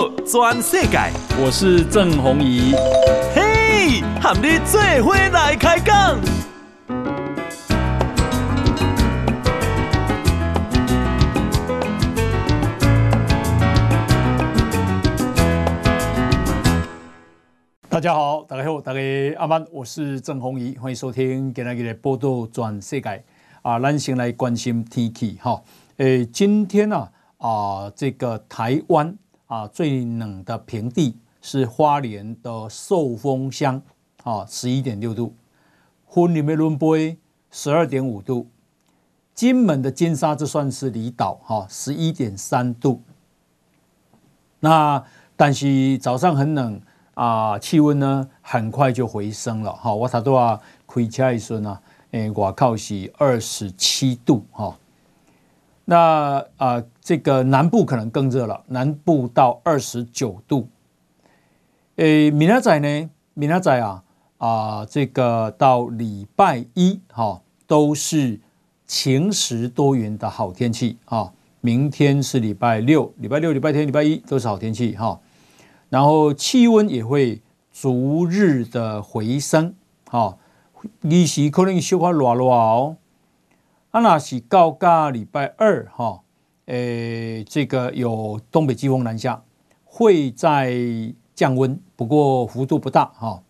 道全世界，我是郑宏仪。嘿，和你做伙来开讲。大家好，大家好，大家阿曼，我是郑宏仪，欢迎收听今天的报道全世界。啊，咱先来关心天气哈。诶，今天呢？啊，这个台湾啊最冷的平地是花莲的寿丰乡啊，十一点六度；云林的仑背十二点五度；金门的金沙这算是离岛哈，十一点三度。那但是早上很冷啊，气温呢很快就回升了哈。我差不多啊开车的时候呢，诶，我靠是二十七度哈。那啊、呃，这个南部可能更热了，南部到二十九度。诶，米拉仔呢？米拉仔啊啊、呃，这个到礼拜一哈、哦，都是晴时多云的好天气啊、哦。明天是礼拜六，礼拜六、礼拜天、礼拜一都是好天气哈、哦。然后气温也会逐日的回升，哈，日时可能小可热热哦。啊那是告嘎礼拜二哈，诶，这个有东北季风南下，会在降温，不过幅度不大哈。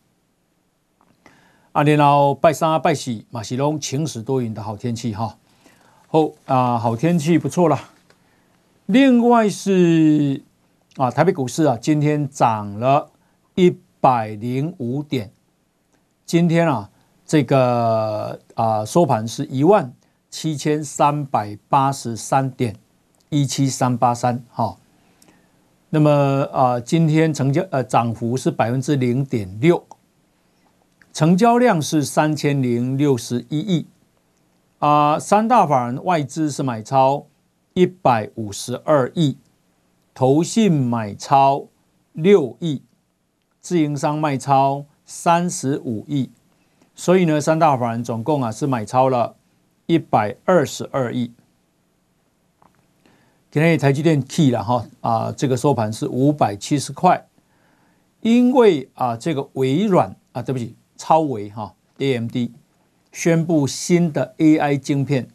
啊，然后拜三拜四马西龙晴时多云的好天气哈。好啊，好天气不错了。另外是啊，台北股市啊，今天涨了一百零五点。今天啊，这个啊收盘是一万。七千三百八十三点一七三八三，哈，那么啊，今天成交呃涨幅是百分之零点六，成交量是三千零六十一亿，啊，三大法人外资是买超一百五十二亿，投信买超六亿，自营商卖超三十五亿，所以呢，三大法人总共啊是买超了。一百二十二亿，今天台积电 key 了哈啊，这个收盘是五百七十块，因为啊这个微软啊对不起超微哈 AMD 宣布新的 AI 晶片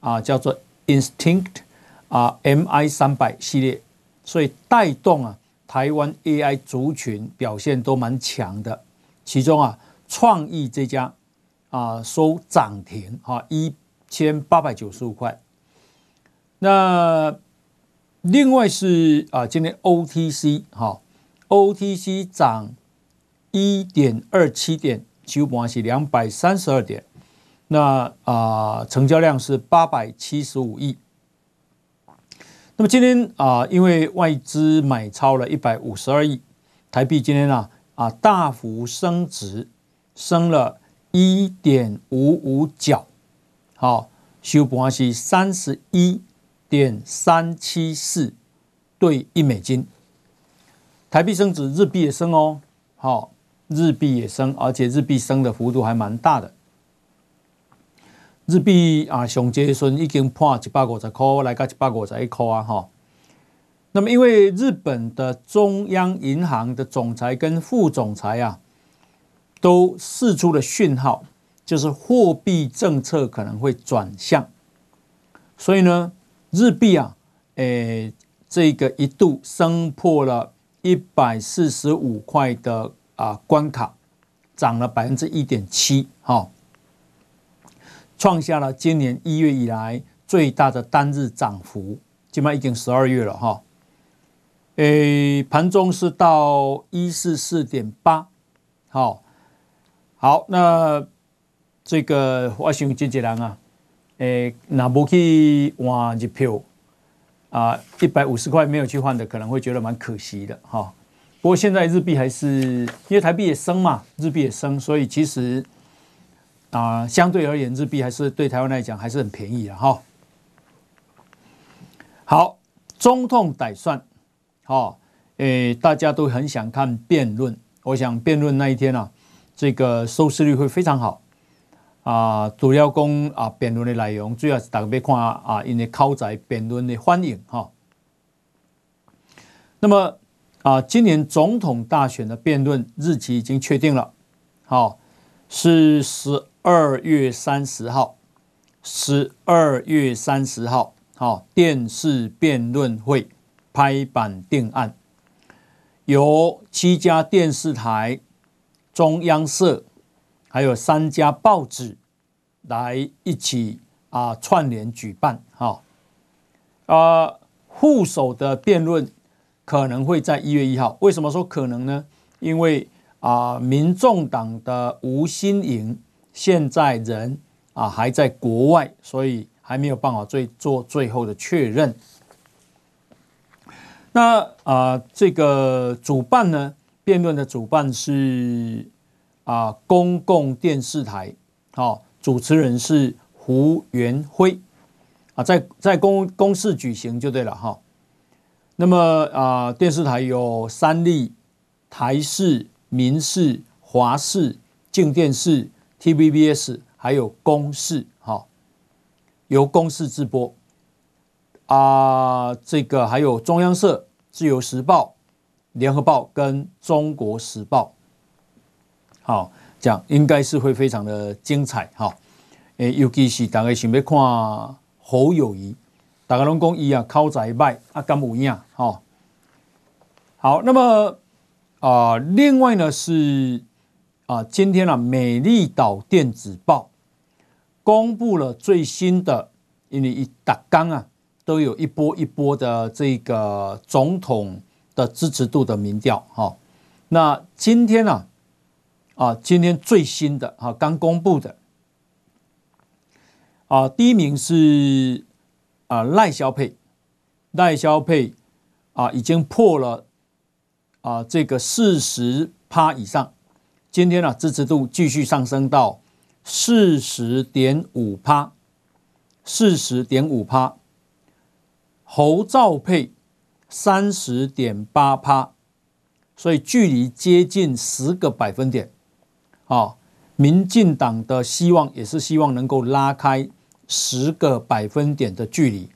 啊叫做 Instinct 啊 MI 三百系列，所以带动啊台湾 AI 族群表现都蛮强的，其中啊创意这家啊收涨停哈一。千八百九十五块。那另外是啊，今天 OTC 哈，OTC 涨一点二七点，收盘是两百三十二点。那啊，成交量是八百七十五亿。那么今天啊，因为外资买超了一百五十二亿，台币今天啊啊大幅升值，升了一点五五角。好，收盘是三十一点三七四兑一美金，台币升值，日币也升哦。好，日币也升，而且日币升的幅度还蛮大的。日币啊，上节时已经破一百五十块，来到一百五十一块啊。哈，那么因为日本的中央银行的总裁跟副总裁啊，都释出了讯号。就是货币政策可能会转向，所以呢，日币啊，诶，这个一度升破了一百四十五块的啊关卡，涨了百分之一点七，哈，创下了今年一月以来最大的单日涨幅，起码已经十二月了，哈，诶，盘中是到一四四点八，好，好，那。这个我想这些人啊，诶，那不去换日票啊，一百五十块没有去换的，可能会觉得蛮可惜的哈。不过现在日币还是因为台币也升嘛，日币也升，所以其实啊，相对而言，日币还是对台湾来讲还是很便宜的哈。好，中统大选，好，诶，大家都很想看辩论，我想辩论那一天啊，这个收视率会非常好。啊，主要讲啊，辩论的内容主要是大家要看啊，因为考在辩论的反应哈。那么啊，今年总统大选的辩论日期已经确定了，好，是十二月三十号，十二月三十号，好，电视辩论会拍板定案，由七家电视台、中央社，还有三家报纸来一起啊串联举办，哈，啊，副手的辩论。可能会在一月一号。为什么说可能呢？因为啊、民众党的吴欣颖现在人啊还在国外，所以还没有办法最做最后的确认。那啊、呃，这个主办呢，辩论的主办是啊、公共电视台，好、哦，主持人是胡元辉啊，在在公公视举行就对了哈。那么啊、电视台有三立、台视、民视、华视、静电视、TVBS，还有公视，哈、哦，由公视直播。啊、这个还有中央社、自由时报、联合报跟中国时报。好、哦，这样应该是会非常的精彩，哈、哦。诶，尤其是大家想要看侯友谊。大家拢讲伊啊，口才歹啊，敢有影吼。好，那么啊、呃，另外呢是啊、呃，今天啊，美丽岛电子报公布了最新的，因为一打刚啊，都有一波一波的这个总统的支持度的民调哈。那今天呢啊，啊，今天最新的啊，刚公布的啊，第一名是。啊，赖萧佩，赖萧佩啊，已经破了啊这个四十趴以上。今天呢、啊，支持度继续上升到四十点五趴，四十点五趴。侯兆佩三十点八趴，所以距离接近十个百分点。啊，民进党的希望也是希望能够拉开。十个百分点的距离，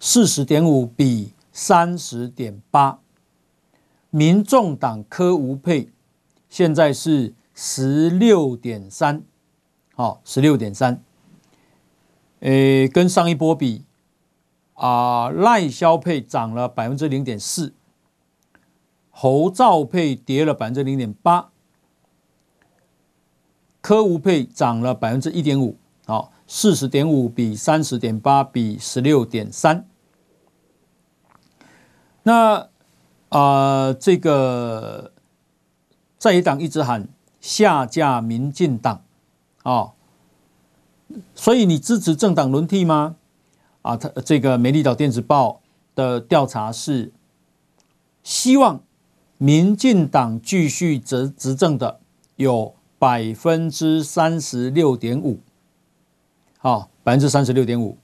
四十点五比三十点八，民众党柯吴配现在是十六点三，好，十六点三，诶，跟上一波比啊，赖萧配涨了百分之零点四，侯赵配跌了百分之零点八，科吴配涨了百分之一点五。好，四十点五比三十点八比十六点三。那啊、这个在野党一直喊下架民进党啊，所以你支持政党轮替吗？啊，他这个美丽岛电子报的调查是希望民进党继续执执政的有百分之三十六点五。好，百分之三十六点五，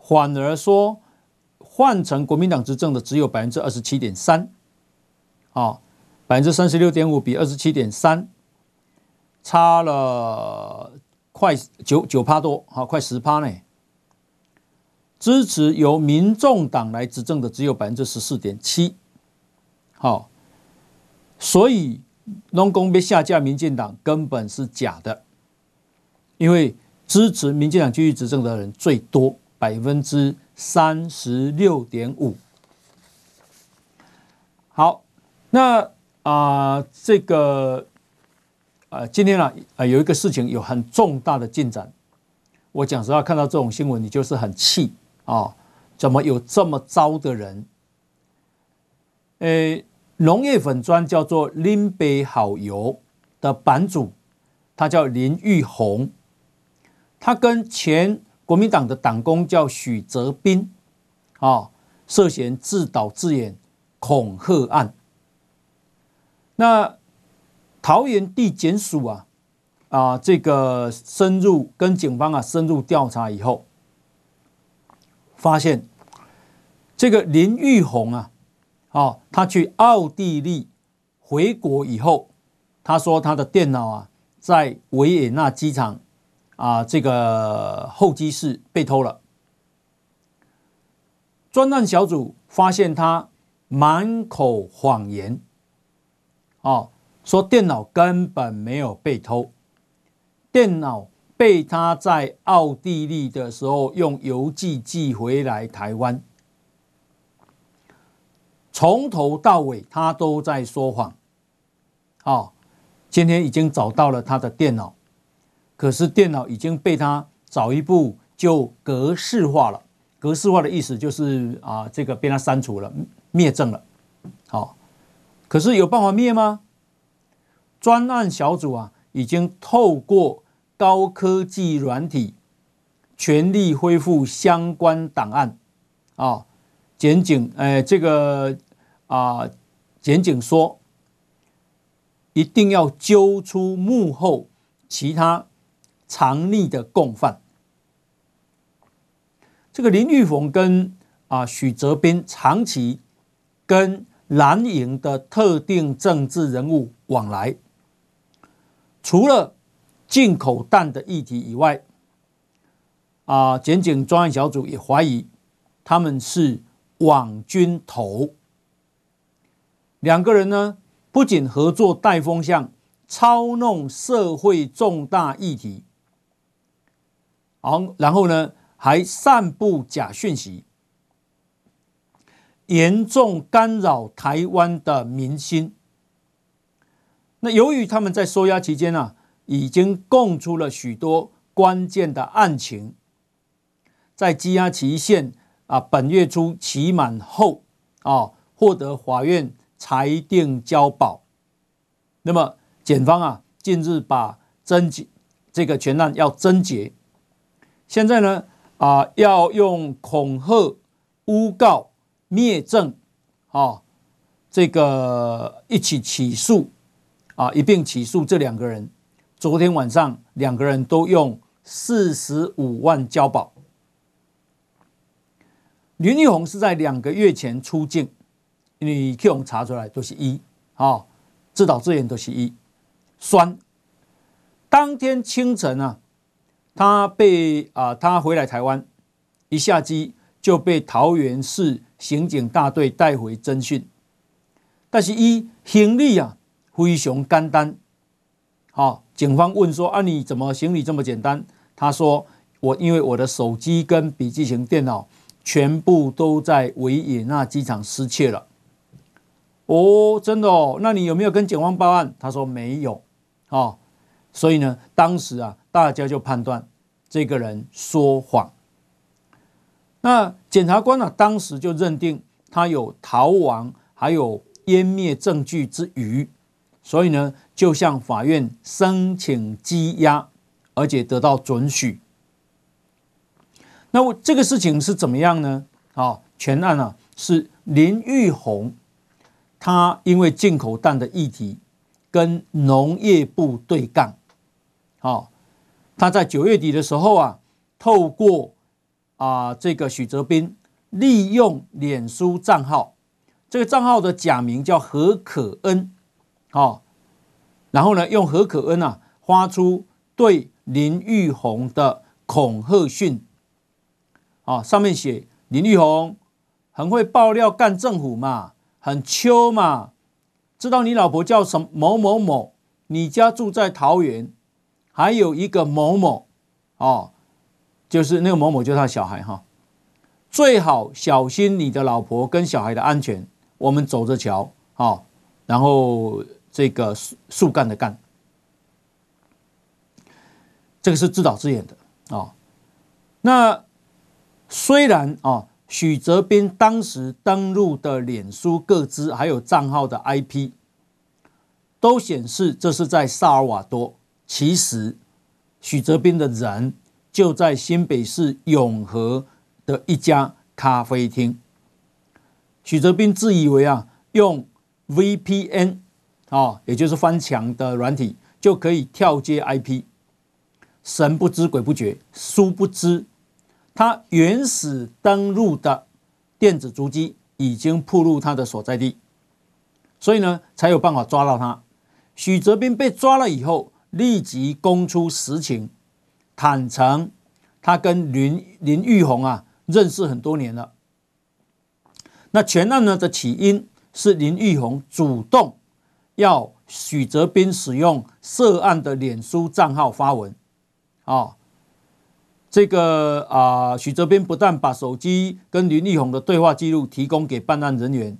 反而说换成国民党执政的只有百分之二十七点三，啊，百分之三十六点五比二十七点三差了快九九趴多，好，快十趴呢。支持由民众党来执政的只有百分之十四点七，好，所以农工被下架，民进党根本是假的，因为。支持民进党继续执政的人最多，百分之三十六点五。好，那啊、呃，这个啊、呃，今天啊，啊、呃，有一个事情有很重大的进展。我讲实话，看到这种新闻，你就是很气啊、怎么有这么糟的人？诶，农业粉专叫做林北好油的版主，他叫林玉红。他跟前国民党的党工叫许泽斌，啊，涉嫌自导自演恐吓案。那桃园地检署啊，啊，这个深入跟警方啊深入调查以后，发现这个林玉红啊，哦，他去奥地利回国以后，他说他的电脑啊在维也纳机场。啊，这个候机室被偷了。专案小组发现他满口谎言，哦，说电脑根本没有被偷，电脑被他在奥地利的时候用邮寄寄回来台湾，从头到尾他都在说谎，哦，今天已经找到了他的电脑，可是电脑已经被他早一步就格式化了。格式化的意思就是啊，这个被他删除了，灭证了。好，可是有办法灭吗？专案小组啊，已经透过高科技软体，全力恢复相关档案。啊，检警，哎，这个啊，检警说，一定要揪出幕后其他藏匿的共犯。这个林玉凤跟啊许哲斌长期跟蓝营的特定政治人物往来，除了进口蛋的议题以外，啊，检警专案小组也怀疑他们是网军头。两个人呢，不仅合作带风向，操弄社会重大议题，好，然后呢，还散布假讯息，严重干扰台湾的民心。那由于他们在收押期间啊，已经供出了许多关键的案情，在羁押期限啊本月初期满后啊，获得法院裁定交保。那么检方啊，近日把侦结这个全案要侦结，现在呢？啊，要用恐吓、诬告、灭证，啊，这个一起起诉，啊，一并起诉这两个人。昨天晚上，两个人都用四十五万交保。林玉红是在两个月前出境，你去我查出来都是一，啊，自导自演都是一，酸。当天清晨啊。他被啊、他回来台湾，一下机就被桃园市刑警大队带回侦讯。但是，一行李啊非常简单。好、哦，警方问说：“啊，你怎么行李这么简单？”他说：“我因为我的手机跟笔记型电脑全部都在维也纳机场失窃了。”哦，真的哦？那你有没有跟警方报案？他说没有。哦，所以呢，当时啊。大家就判断这个人说谎。那检察官呢、啊，当时就认定他有逃亡，还有湮灭证据之余，所以呢，就向法院申请羁押，而且得到准许。那么这个事情是怎么样呢？啊，全案啊是林玉红，他因为进口蛋的议题跟农业部对干，好。他在九月底的时候啊，透过啊这个许哲斌利用脸书账号，这个账号的假名叫何可恩，好，然后呢用何可恩啊发出对林玉红的恐吓讯，啊上面写林玉红很会爆料干政府嘛，很秋嘛，知道你老婆叫什么某某某，你家住在桃园。还有一个某某，哦，就是那个某某，就是他小孩哈，最好小心你的老婆跟小孩的安全。我们走着瞧，好，然后这个树树干的干，这个是自导自演的啊。那虽然啊，许哲斌当时登录的脸书各资还有账号的 IP 都显示这是在萨尔瓦多。其实，许哲斌的人就在新北市永和的一家咖啡厅。许哲斌自以为啊，用 VPN 啊，也就是翻墙的软体，就可以跳接 IP。神不知鬼不觉，殊不知他原始登录的电子足迹已经铺入他的所在地，所以呢，才有办法抓到他。许哲斌被抓了以后。立即供出实情，坦承他跟林林玉红啊认识很多年了。那全案呢的起因是林玉红主动要许哲斌使用涉案的脸书账号发文，啊，这个啊许哲斌不但把手机跟林玉红的对话记录提供给办案人员，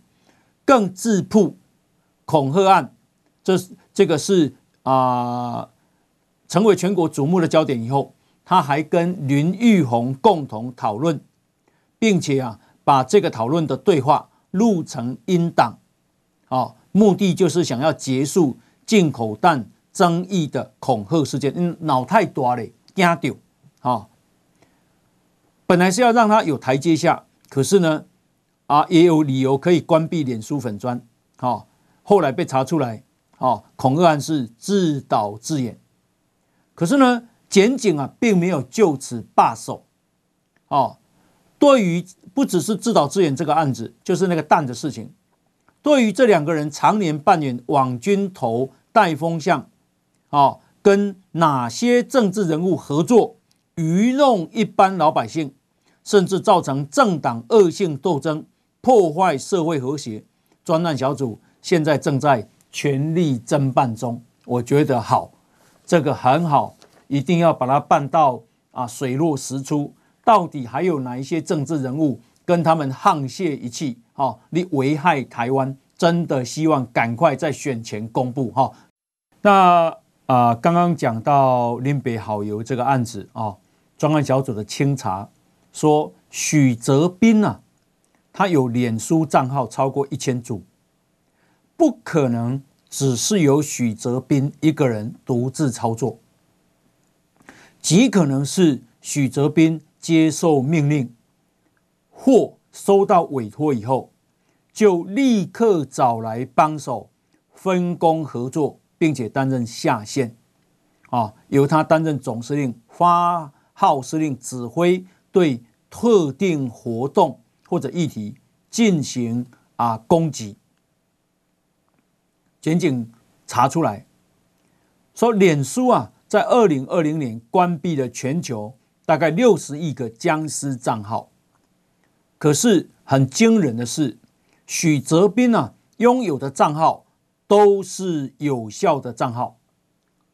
更自曝恐吓案，这这个是啊成为全国瞩目的焦点以后，他还跟林玉红共同讨论，并且啊。把这个讨论的对话录成音档，啊，目的就是想要结束进口蛋争议的恐吓事件。嗯，脑太大了，惊掉！本来是要让他有台阶下，可是呢，啊，也有理由可以关闭脸书粉专。啊，后来被查出来，啊，恐吓案是自导自演。可是呢，检警啊，并没有就此罢手，啊。对于不只是自导自演这个案子，就是那个蛋的事情。对于这两个人常年扮演网军头、带风向，啊，跟哪些政治人物合作，愚弄一般老百姓，甚至造成政党恶性斗争，破坏社会和谐，专案小组现在正在全力侦办中。我觉得好，这个很好，一定要把它办到啊水落石出。到底还有哪一些政治人物跟他们沆瀣一气？哈，你危害台湾，真的希望赶快在选前公布哈。那啊，刚刚讲到林北好友这个案子啊，专案小组的清查说，许哲斌啊，他有脸书账号超过一千组，不可能只是由许哲斌一个人独自操作，极可能是许哲斌。接受命令或收到委托以后，就立刻找来帮手，分工合作，并且担任下线，啊，由他担任总司令、发号司令，指挥对特定活动或者议题进行啊攻击。检警查出来，说脸书啊，在二零二零年关闭了全球。大概六十亿个僵尸账号，可是很惊人的是，许哲斌啊拥有的账号都是有效的账号。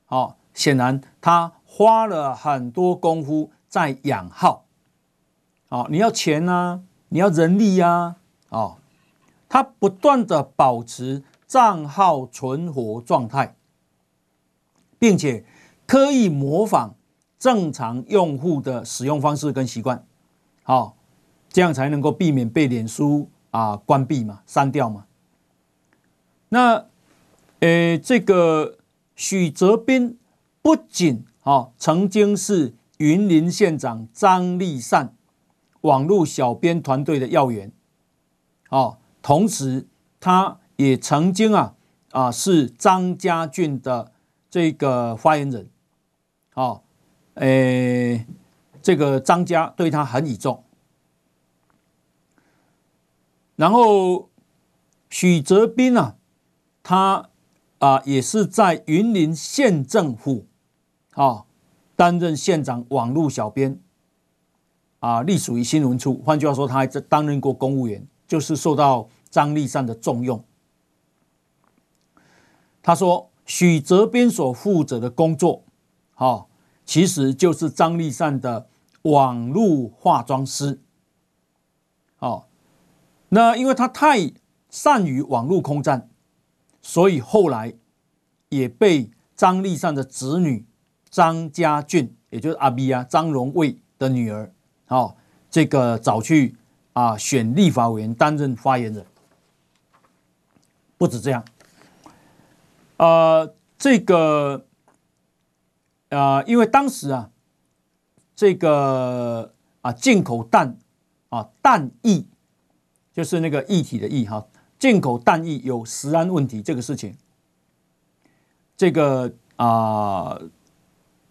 好，显然他花了很多功夫在养号。好，你要钱啊，你要人力呀，啊，他不断的保持账号存活状态，并且刻意模仿。正常用户的使用方式跟习惯，好，这样才能够避免被脸书啊关闭嘛、删掉嘛。那，呃，这个许哲斌不仅啊曾经是云林县长张立善网络小编团队的要员，啊，同时他也曾经啊啊是张家俊的这个发言人，哦。诶，这个张家对他很倚重，然后许哲斌啊，他啊也是在云林县政府啊担任县长网络小编啊，隶属于新闻处。换句话说，他还在担任过公务员，就是受到张立善的重用。他说，许哲斌所负责的工作，啊。其实就是张立善的网络化妆师，哦，那因为他太善于网络空战，所以后来也被张立善的子女张家俊，也就是阿 B 啊张荣卫的女儿，哦，这个找去啊选立法委员担任发言人。不止这样，呃，这个。啊、呃，因为当时啊，这个啊进口蛋啊蛋液，就是那个液体的液哈，进口蛋液有食安问题这个事情，这个啊，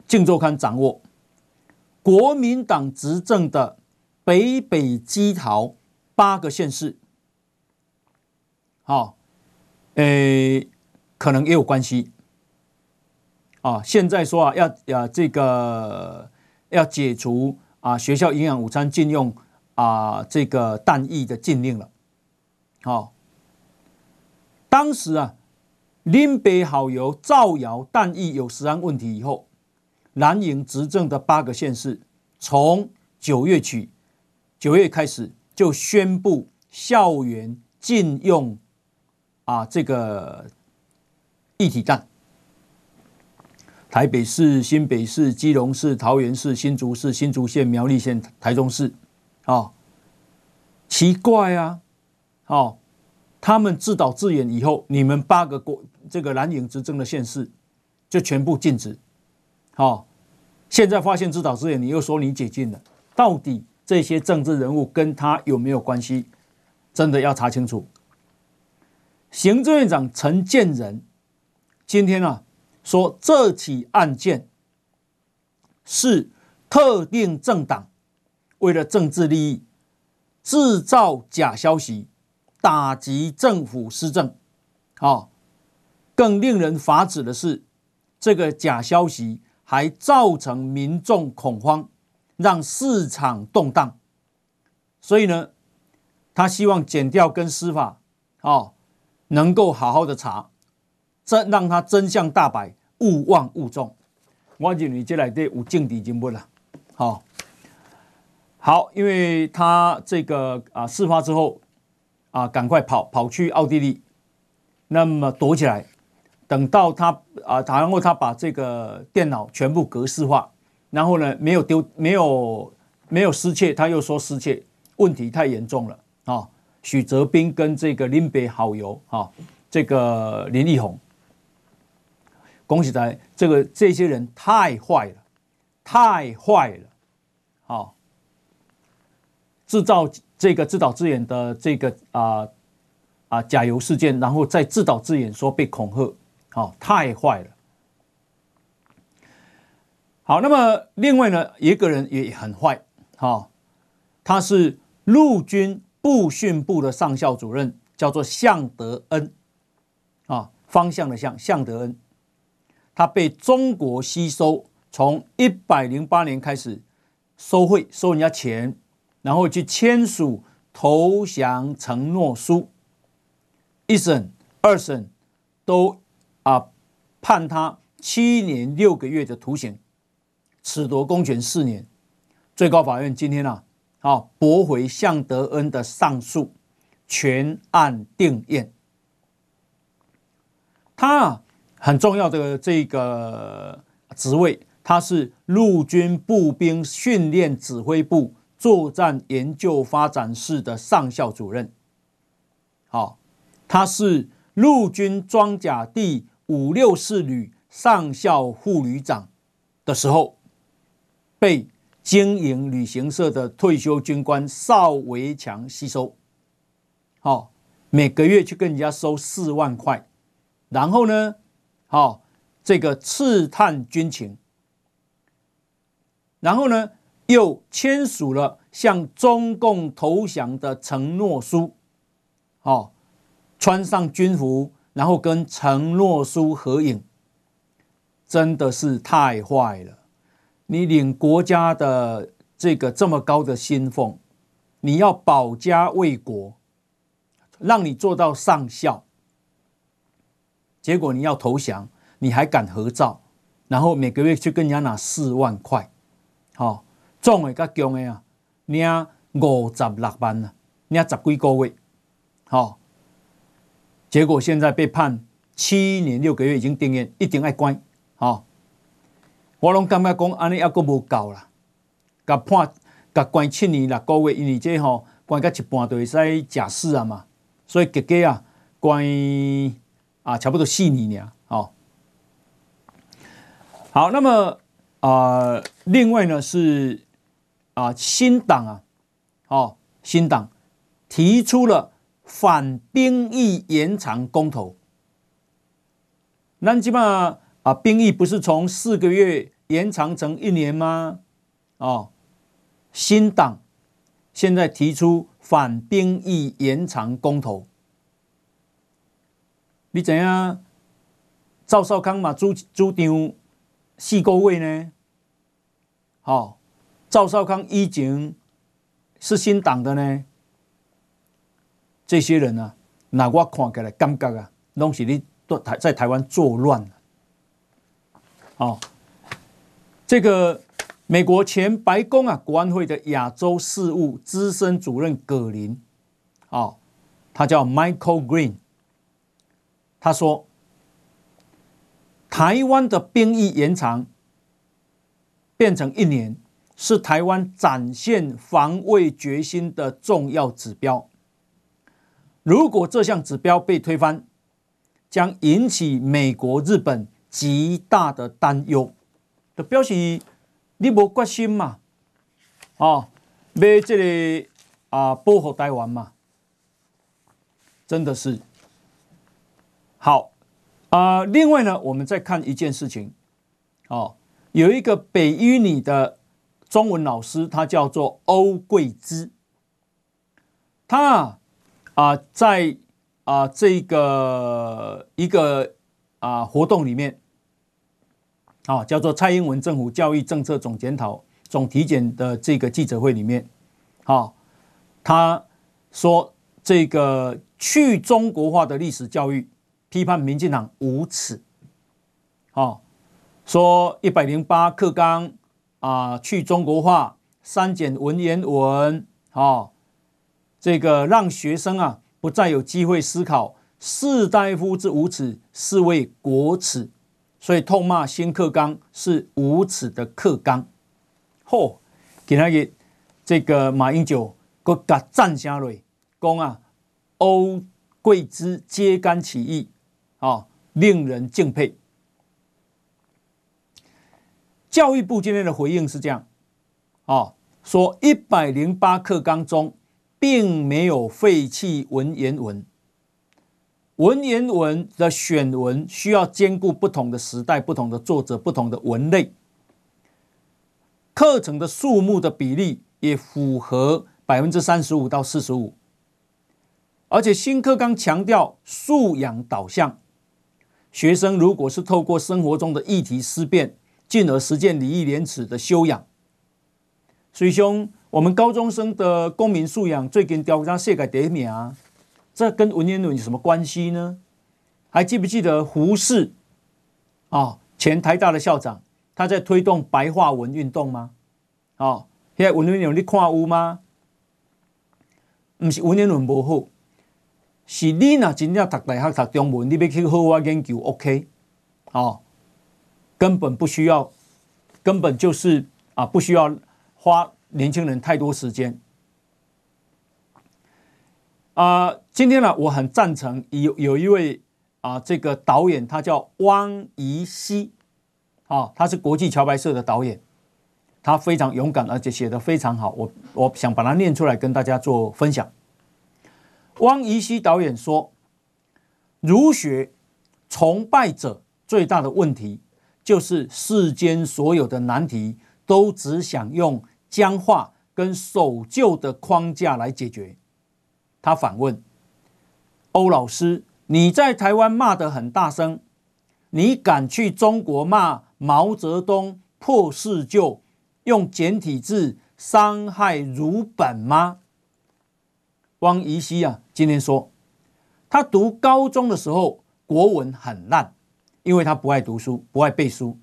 镜周刊掌握，国民党执政的北北基桃八个县市，好，诶，可能也有关系。啊，现在说啊，要要这个要解除啊学校营养午餐禁用啊这个蛋液的禁令了，好，当时啊，林北好友造谣弹液有食安问题以后，蓝营执政的八个县市，从九月起，九月开始就宣布校园禁用啊这个一体站。台北市、新北市、基隆市、桃园市、新竹市、新竹县、苗栗县、台中市，啊，奇怪啊，哦，他们自导自演以后，你们八个国这个蓝营执政的县市就全部禁止，好，现在发现自导自演，你又说你解禁了，到底这些政治人物跟他有没有关系？真的要查清楚。行政院长陈建仁今天啊。说这起案件是特定政党为了政治利益制造假消息，打击政府施政。好，更令人发指的是，这个假消息还造成民众恐慌，让市场动荡。所以呢，他希望减掉跟司法，哦，能够好好的查，这让他真相大白。勿忘勿重，我认为这里底有政治人物了。好，好，因为他这个啊事发之后啊，赶快跑跑去奥地利，那么躲起来，等到他啊，然后他把这个电脑全部格式化，然后呢没有丢，没有没有失窃，他又说失窃，问题太严重了啊。许哲斌跟这个林北好友啊，这个林立宏。恭喜在这个这些人太坏了，太坏了，好，制造这个自导自演的这个啊啊假油事件，然后再自导自演说被恐吓，哦，太坏了。好，那么另外呢，一个人也很坏，好，他是陆军步训部的上校主任，叫做向德恩，啊，方向的向，向德恩。他被中国吸收，从一百零八年开始收贿收人家钱，然后去签署投降承诺书，一审、二审都啊判他七年六个月的徒刑，褫夺公权四年。最高法院今天啊啊驳回向德恩的上诉，全案定谳。他啊。很重要的这个职位，他是陆军步兵训练指挥部作战研究发展室的上校主任。好，他是陆军装甲第五六四旅上校副旅长的时候，被经营旅行社的退休军官邵维强吸收。好，每个月去跟人家收四万块，然后呢？好，这个刺探军情，然后呢，又签署了向中共投降的承诺书，好，穿上军服，然后跟承诺书合影，真的是太坏了！你领国家的这个这么高的薪俸，你要保家卫国，让你做到上校。结果你要投降，你还敢合照，然后每个月去跟人家拿四万块，好，总的较强的啊，领五十六万呢，领十几个月，好，结果现在被判七年六个月，已经定谳，一定爱关，好，我拢感觉讲安尼还阁无够啦，甲判甲关七年六个月，因为这吼关到一半就会使假释啊嘛，所以结果啊关。啊，差不多四年了，好，好，那么啊、呃，另外呢是啊，新党啊，哦，新党提出了反兵役延长公投，那基本上啊，兵役不是从四个月延长成一年吗？哦，新党现在提出反兵役延长公投。你怎样赵少康嘛？主主张四个月呢？好，赵少康以前是新党的呢。这些人呢，那我看起来感觉啊，拢是你台在台湾作乱。哦，这个美国前白宫啊国安会的亚洲事务资深主任葛林，哦，他叫 Michael Green，他说，台湾的兵役延长变成一年，是台湾展现防卫决心的重要指标。如果这项指标被推翻，将引起美国、日本。极大的担忧，就表示你无决心嘛，哦，要这个啊保护台湾嘛，真的是好啊。另外呢，我们再看一件事情，哦，有一个北一女的中文老师，他叫做欧桂芝，他啊啊在啊这个一个啊活动里面。啊，叫做蔡英文政府教育政策总检讨总体检的这个记者会里面，啊，他说这个去中国化的历史教育批判民进党无耻，啊，说一百零八课纲啊去中国化删减文言文，啊，这个让学生啊不再有机会思考士大夫之无耻，是为国耻。所以痛骂新课纲是无耻的课纲，嚯！今天这个马英九搁甲赞声落，讲啊，欧桂芝揭竿起义啊，令人敬佩。教育部今天的回应是这样啊，说一百零八课纲中并没有废弃文言文。文言文的选文需要兼顾不同的时代、不同的作者、不同的文类，课程的数目的比例也符合百分之三十五到四十五，而且新课纲强调素养导向，学生如果是透过生活中的议题思辨，进而实践礼义廉耻的修养。水兄，我们高中生的公民素养最近调查世界第一名啊！这跟文言文有什么关系呢？还记不记得胡适啊，前台大的校长，他在推动白话文运动吗？哦，现在文言文你看有吗？不是文言文不好，是你呢真正读大学读中文，你要去好好研究，OK？哦，根本不需要，根本就是啊，不需要花年轻人太多时间。啊、今天呢，我很赞成有有一位啊、呃，这个导演他叫汪怡希，啊，他是国际桥牌社的导演，他非常勇敢，而且写得非常好，我我想把它念出来跟大家做分享。汪怡希导演说，儒学崇拜者最大的问题就是世间所有的难题都只想用僵化跟守旧的框架来解决。他反问欧老师：“你在台湾骂得很大声，你敢去中国骂毛泽东破四旧，用简体字伤害儒本吗？”汪怡西啊，今天说他读高中的时候国文很烂，因为他不爱读书，不爱背书，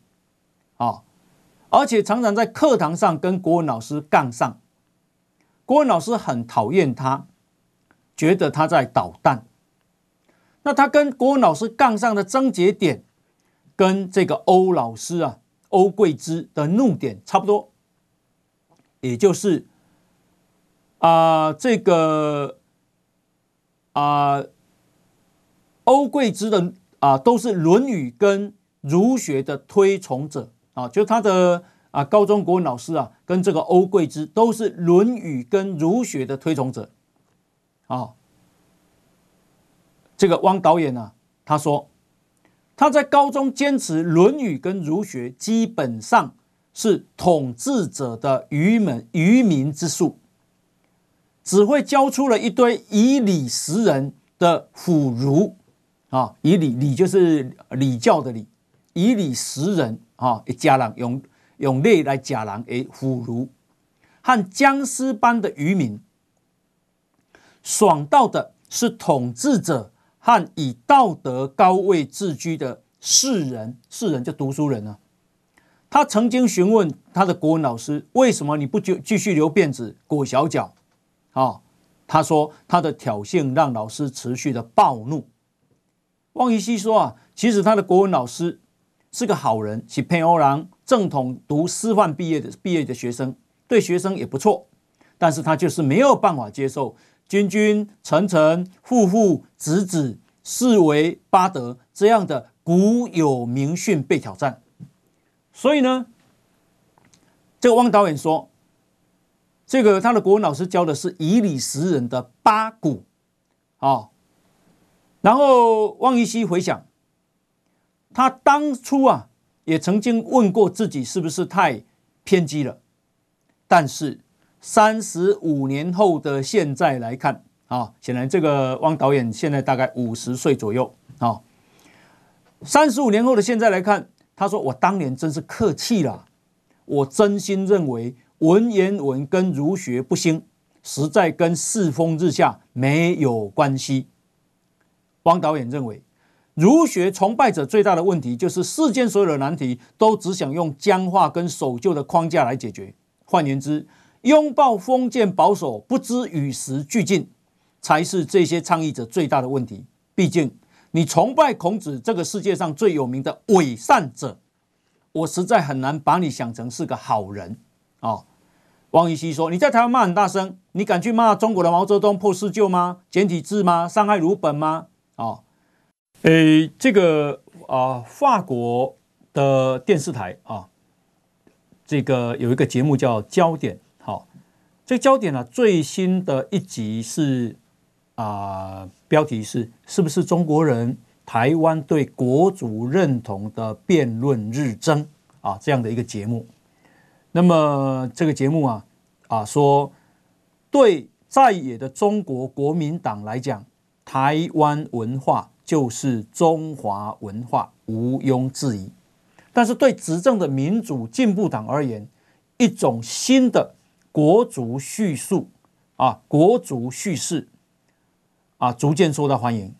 啊，而且常常在课堂上跟国文老师杠上，国文老师很讨厌他。觉得他在捣蛋，那他跟国文老师杠上的症结点，跟这个欧老师啊，欧桂芝的怒点差不多，也就是啊、这个啊，欧桂芝的啊、都是《论语》跟儒学的推崇者。啊，就他的啊，高中国文老师啊，跟这个欧桂芝都是《论语》跟儒学的推崇者。啊、这个汪导演呢、他说他在高中坚持《论语》跟儒学基本上是统治者的愚民愚民之术，只会教出了一堆以礼识人的腐儒啊，以礼礼就是礼教的礼，以礼识人啊，一家人用用礼来假人诶腐儒和僵尸般的愚民。爽到的是统治者和以道德高位自居的士人，士人就读书人啊。他曾经询问他的国文老师：“为什么你不继继续留辫子、裹小脚？”啊，他说他的挑衅让老师持续的暴怒。汪宜熙说啊，其实他的国文老师是个好人，是配欧郎正统读师范毕业的毕业的学生，对学生也不错，但是他就是没有办法接受君君、臣臣、父父、子子、四维八德这样的古有名训被挑战。所以呢，这个汪导演说，这个他的国文老师教的是以理识人的八股啊。然后汪宜熙回想，他当初啊也曾经问过自己是不是太偏激了，但是三十五年后的现在来看啊，显然这个汪导演现在大概五十岁左右啊，三十五年后的现在来看。他说：“我当年真是客气了，我真心认为文言文跟儒学不兴，实在跟世风日下没有关系。”汪导演认为，儒学崇拜者最大的问题就是世间所有的难题都只想用僵化跟守旧的框架来解决。换言之，拥抱封建保守，不知与时俱进，才是这些倡议者最大的问题。毕竟。你崇拜孔子这个世界上最有名的伪善者，我实在很难把你想成是个好人啊、哦！汪宜熙说：“你在台湾骂很大声，你敢去骂中国的毛泽东破四旧吗？简体字吗？伤害儒本吗？”、哦，诶，这个啊、法国的电视台啊、这个有一个节目叫《焦点》。好，这个焦点呢、最新的一集是。啊，标题是是不是中国人台湾对国族认同的辩论日增啊？这样的一个节目。那么这个节目啊啊说，对在野的中国国民党来讲，台湾文化就是中华文化，毋庸置疑。但是对执政的民主进步党而言，一种新的国族叙述啊，国族叙事。啊，逐渐受到欢迎。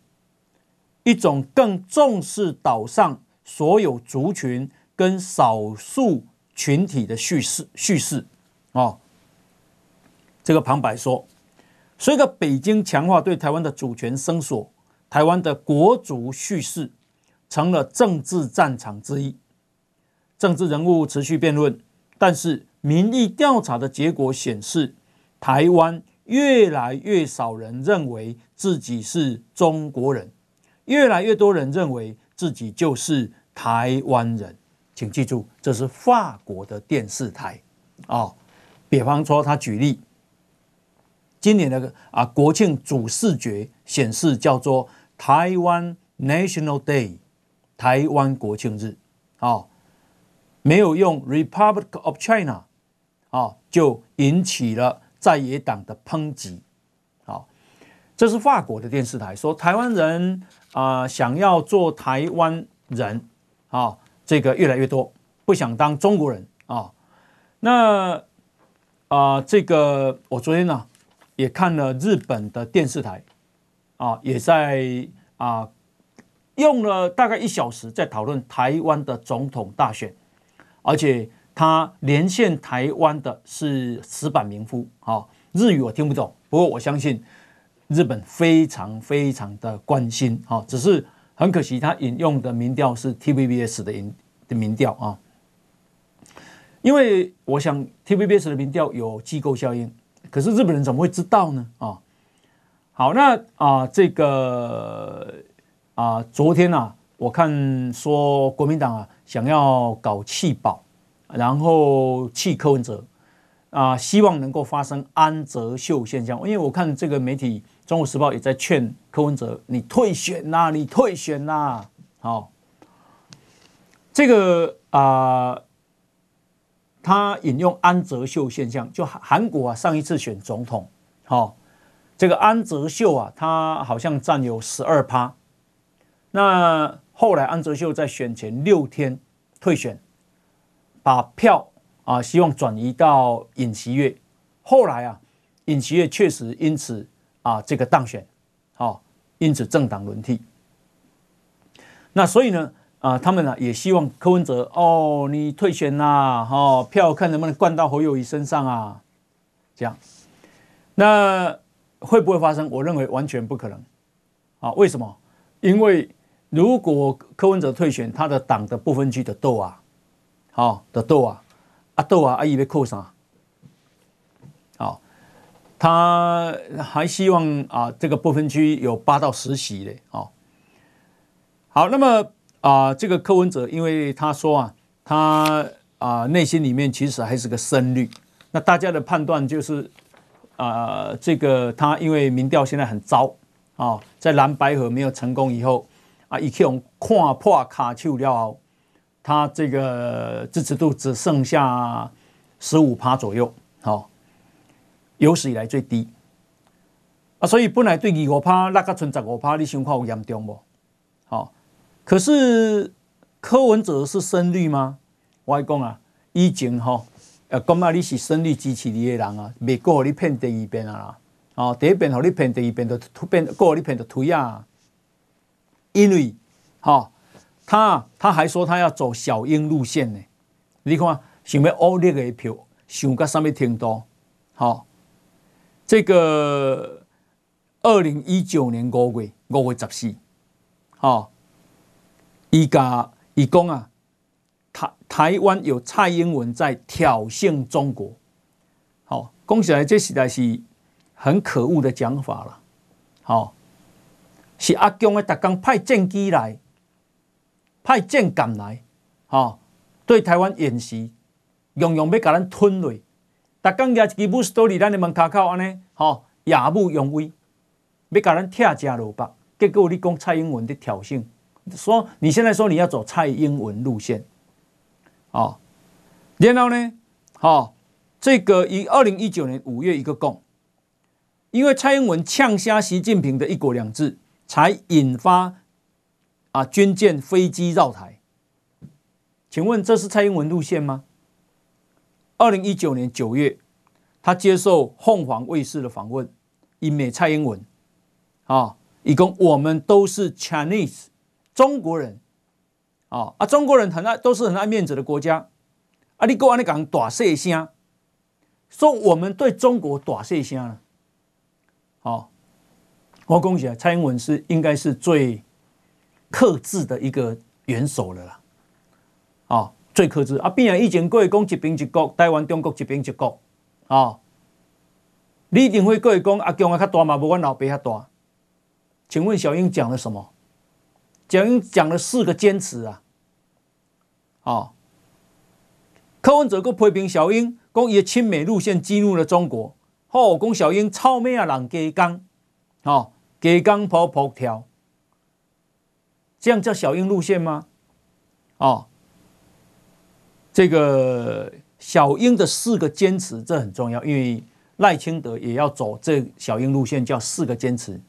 一种更重视岛上所有族群跟少数群体的叙事叙事啊。这个旁白说，随着北京强化对台湾的主权声索，台湾的国族叙事成了政治战场之一。政治人物持续辩论，但是民意调查的结果显示，台湾。越来越少人认为自己是中国人，越来越多人认为自己就是台湾人。请记住，这是法国的电视台啊、哦。比方说，他举例，今年的啊国庆主视觉显示叫做台湾 National Day，台湾国庆日啊、哦，没有用 Republic of China 啊、哦，就引起了。在野党的抨击，好，这是法国的电视台说台湾人啊、想要做台湾人啊，这个越来越多，不想当中国人啊。那啊、呃，这个我昨天呢、也看了日本的电视台啊，也在啊用了大概一小时在讨论台湾的总统大选，而且。他连线台湾的是石坂民夫，啊，日语我听不懂，不过我相信日本非常非常的关心，啊，只是很可惜他引用的民调是 TVBS 的引的民调啊，因为我想 TVBS 的民调有机构效应，可是日本人怎么会知道呢？啊，好，那啊这个啊昨天呐、啊，我看说国民党啊想要搞弃保。然后弃柯文哲啊，希望能够发生安哲秀现象。因为我看这个媒体《中国时报》也在劝柯文哲：“你退选呐，你退选呐。”好，这个啊，他引用安哲秀现象，就韩国啊，上一次选总统，好，这个安哲秀啊，他好像占有十二趴。那后来安哲秀在选前六天退选。把票啊，希望转移到尹锡悦。后来啊，尹锡悦确实因此啊这个当选好，因此政党轮替。那所以呢，啊，他们呢也希望柯文哲哦，你退选呐，哈，票看能不能灌到侯友宜身上啊，这样。那会不会发生？我认为完全不可能。啊，为什么？因为如果柯文哲退选，他的党的不分区的斗啊，好，的斗啊，啊斗啊，啊以为扣啥？好，他还希望啊，这个不分区有八到十席的，好。好，那么啊，这个柯文哲，因为他说啊，他啊内心里面其实还是个深绿，那大家的判断就是啊，这个他因为民调现在很糟啊，在蓝白河没有成功以后啊，一用看破卡丘了，他这个支持度只剩下十五趴左右，好，有史以来最低啊，所以本来对二五趴那个存十五趴，你想看有严重不？好。可是柯文哲是深绿吗？我讲啊，以前吼，呃，讲啊，你是深绿支持你的人啊，未过你骗第二遍啊啦，哦，第一遍和你骗，第二遍就突变过你骗就推啊，因为，哈，他他还说他要走小英路线呢，你看想要欧力的票，想到什么程度？好，这个二零一九年五月五月十四，好。伊家伊讲啊，台湾有蔡英文在挑衅中国，好，讲起来这实在是很可恶的讲法了。好，是阿公的特工派战机来，派舰赶来，好，对台湾演习，用用要把咱吞落，特工也是不是都在咱的门口口安尼，好，耀武扬威，要把咱拆家落白，结果你讲蔡英文的挑衅。说你现在说你要走蔡英文路线，哦，然后呢，好，这个以二零一九年五月一个共，因为蔡英文呛瞎习近平的一国两制，才引发啊军舰飞机绕台。请问这是蔡英文路线吗？二零一九年九月，他接受凤凰卫视的访问，以美蔡英文，啊，一共我们都是 Chinese。中国人，啊啊！中国人很爱，都是很爱面子的国家。啊，你给我你讲大细声，说我们对中国大细声了。好，我恭喜啊！蔡英文是应该是最克制的一个元首了啦。啊，最克制啊！边啊以前过去讲一边一国，台湾中国一边一国。啊，你一定会过去讲阿强啊较大嘛，无阮老爸较大。请问小英讲了什么？小英讲了四个坚持啊，啊，柯文哲阁批评小英，讲伊的亲美路线激怒了中国，吼，讲小英臭美啊人加工，吼，加工跑跑跳，这样叫小英路线吗？哦，这个小英的四个坚持，这很重要，因为赖清德也要走这小英路线，叫四个坚持，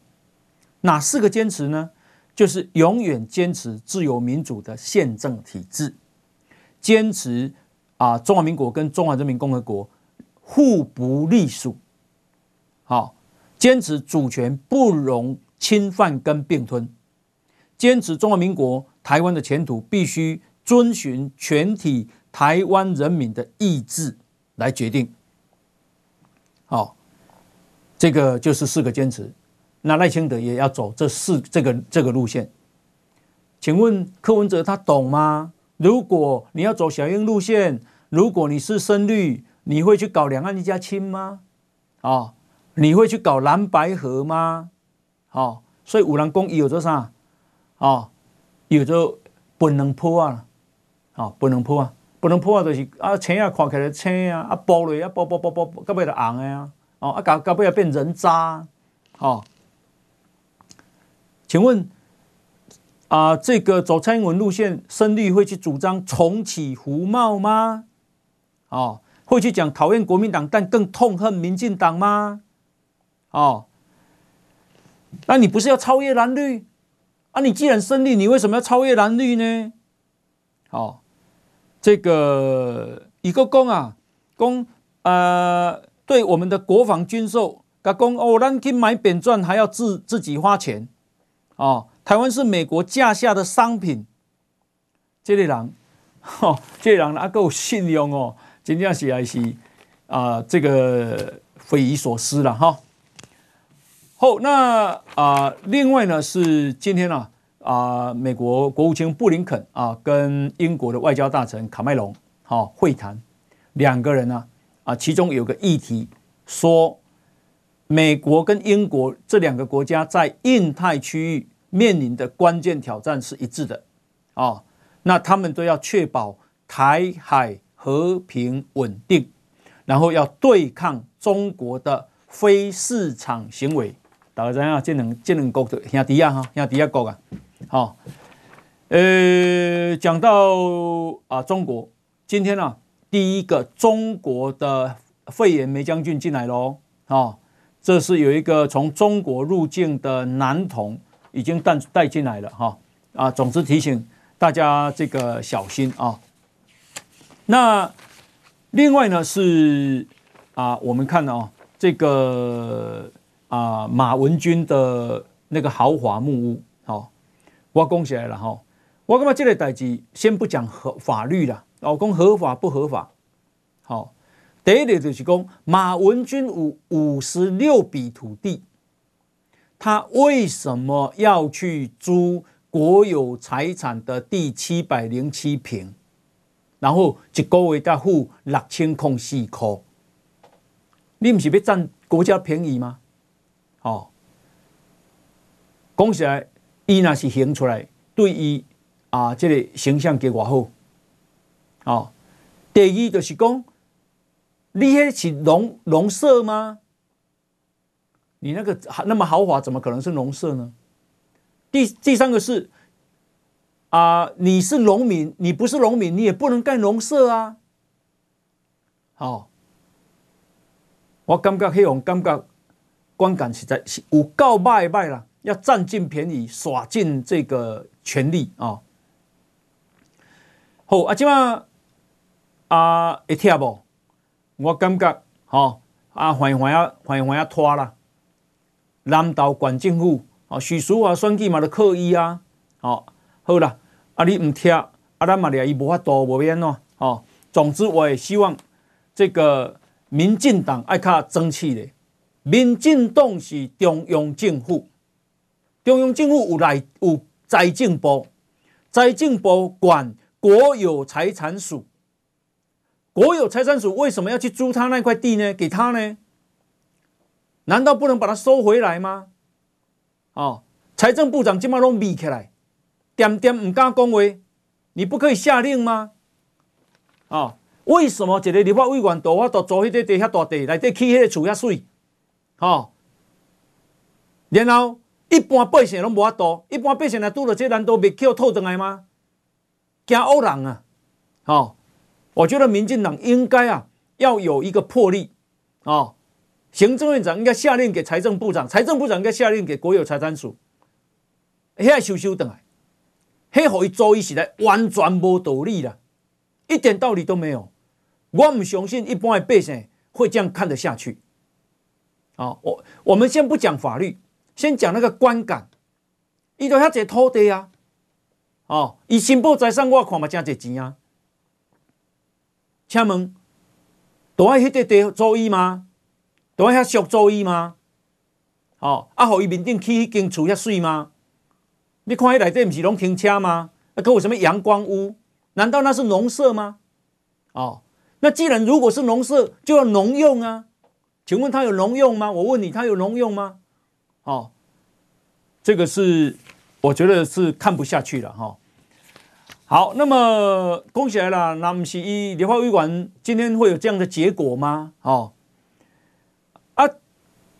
哪四个坚持呢？就是永远坚持自由民主的宪政体制，坚持啊中华民国跟中华人民共和国互不隶属，好，坚持主权不容侵犯跟并吞，坚持中华民国台湾的前途必须遵循全体台湾人民的意志来决定，好，这个就是四个坚持。那赖清德也要走这四这个这个路线，请问柯文哲他懂吗？如果你要走小英路线，如果你是深绿，你会去搞两岸一家亲吗？哦，你会去搞蓝白合吗？哦，所以有人讲有着啥？啊、哦，有着不能破啊，啊、哦，不能破啊，不能破啊，就是啊，青啊看起来青啊，啊，剥了啊，剥剥剥剥，到尾就红的啊，哦，啊，到到尾要变人渣，哦。请问啊、呃，这个走蔡英文路线，深绿会去主张重启服贸吗？哦，会去讲讨厌国民党，但更痛恨民进党吗？哦，那你不是要超越蓝绿？啊，你既然胜利，你为什么要超越蓝绿呢？哦，这个一个公啊，公呃，对我们的国防军售甲讲哦，咱去买扁钻还要自自己花钱，哦，台湾是美国架下的商品，这个人，哈、哦，这个人啊够信用哦，真正是还是啊、呃，这个匪夷所思了哈。好，那啊、另外呢是今天呢啊、美国国务卿布林肯啊跟英国的外交大臣卡麦隆好、哦、会谈，两个人呢啊，其中有个议题说。美国跟英国这两个国家在印太区域面临的关键挑战是一致的，啊，那他们都要确保台海和平稳定，然后要对抗中国的非市场行为。大家知道这两这两国的兄弟啊，哈，兄弟啊国啊，好，呃，讲到啊中国，今天呢、啊，第一个中国的肺炎梅将军进来喽，啊。这是有一个从中国入境的男童已经带带进来了哈啊，总之提醒大家这个小心啊。那另外呢是啊，我们看啊这个啊马文君的那个豪华木屋，好，我讲起来了哈，我干嘛这类代志先不讲合法律了，老公合法不合法，好。第一点就是讲，马文君有五十六笔土地，他为什么要去租国有财产的第七百零七坪，然后一个月再付六千空四块？你不是要占国家便宜吗？哦，讲起来，伊那是行出来，对伊啊，这个形象给我好。哦，第二就是讲。你那是农农舍吗？你那个那么豪华，怎么可能是农舍呢？第第三个是啊、你是农民，你不是农民，你也不能盖农舍啊。好、哦，我感觉那种感觉观感实在是有够卖卖啦，要占尽便宜，耍尽这个权力啊、好，啊，今嘛啊，会听不？我感觉，吼啊，缓缓啊，缓缓啊，拖啦。南投县政府，哦，许淑华选举嘛，就靠伊啊，哦，好啦，啊，你唔听，啊，咱嘛伊无法度，无变喏，哦，总之，我也希望这个民进党爱较争气的，民进党是中央政府，中央政府有来有财政部，财政部管国有财产署。国有财产署为什么要去租他那块地呢？给他呢？难道不能把它收回来吗？哦，财政部长今麦拢眯起来，点点唔敢讲话，你不可以下令吗？哦，为什么一个立法委员都我都租迄个地遐大地来底起迄个厝遐水？哦，然后一般百姓拢无法度，一般百姓来拄着这难道别叫偷转来吗？惊欧人啊！哦。我觉得民进党应该啊要有一个魄力啊，行政院长应该下令给财政部长，财政部长应该下令给国有财产署，遐收收等来，遐互伊做伊是来完全无道理啦，一点道理都没有。我唔相信一般的百姓会这样看得下去。啊，我我们先不讲法律，先讲那个观感。伊都遐侪土地啊，哦，伊申报财产我看嘛真侪钱啊。请问，都爱迄块地租伊吗？都爱遐俗租伊吗？哦，啊，互伊面顶起迄间厝遐水吗？你看迄内底毋是拢停车吗？啊，搁有什么阳光屋？难道那是农舍吗？哦，那既然如果是农舍，就要农用啊？请问他有农用吗？我问你，他有农用吗？哦，这个是我觉得是看不下去了哈。哦好，那么恭喜来了，那么是一立法委员今天会有这样的结果吗？哦，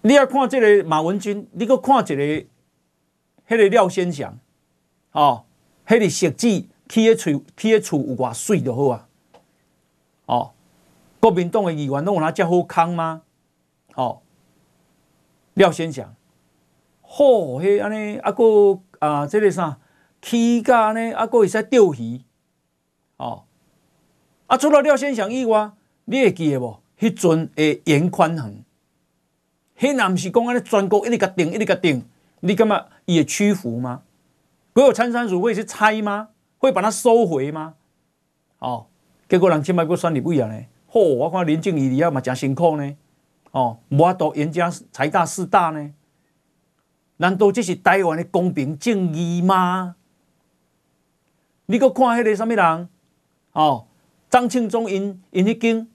你要看这个马文君，你搁看这个，迄个廖先祥，哦，迄个设计起个厝起个厝有偌水就好啊，哦，国民党的议员拢有他遮好康吗？哦，廖先祥，好，迄安尼啊搁啊，这个啥？起价呢？啊，阁会使钓鱼哦。啊，除了廖先祥以外，你会记得无？迄阵诶严宽恒，黑那不是讲安尼专攻，一直个顶，一直个顶，你感觉伊会屈服吗？国有参山署会去拆吗？会把它收回吗？哦，结果人今麦个选立委啊呢？嚯、哦，我看林静仪你要嘛真辛苦呢。哦，无法度严加财大势大呢？难道这是台湾的公平正义吗？你搁看迄个什么人？哦，张庆忠因因迄间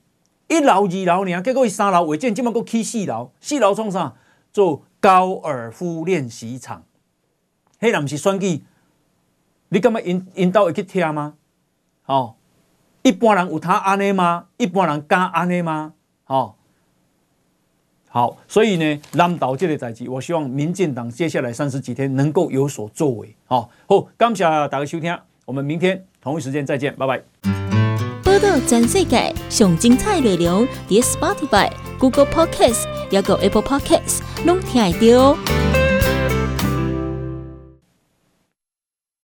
一楼二楼尔，结果伊三楼违建，今麦搁起四楼，四楼创啥？做高尔夫练习场。迄人毋是选举，你感觉因因兜会去听吗？哦，一般人有他安尼吗？一般人敢安尼吗？哦。好，所以呢，南岛这个代志，我希望民进党接下来三十几天能够有所作为。哦，好，感谢大家收听，我们明天同一时间再见，拜拜。报道全世界上精彩内容，伫 Spotify、Google Podcasts，还有 Apple Podcasts，拢听得到。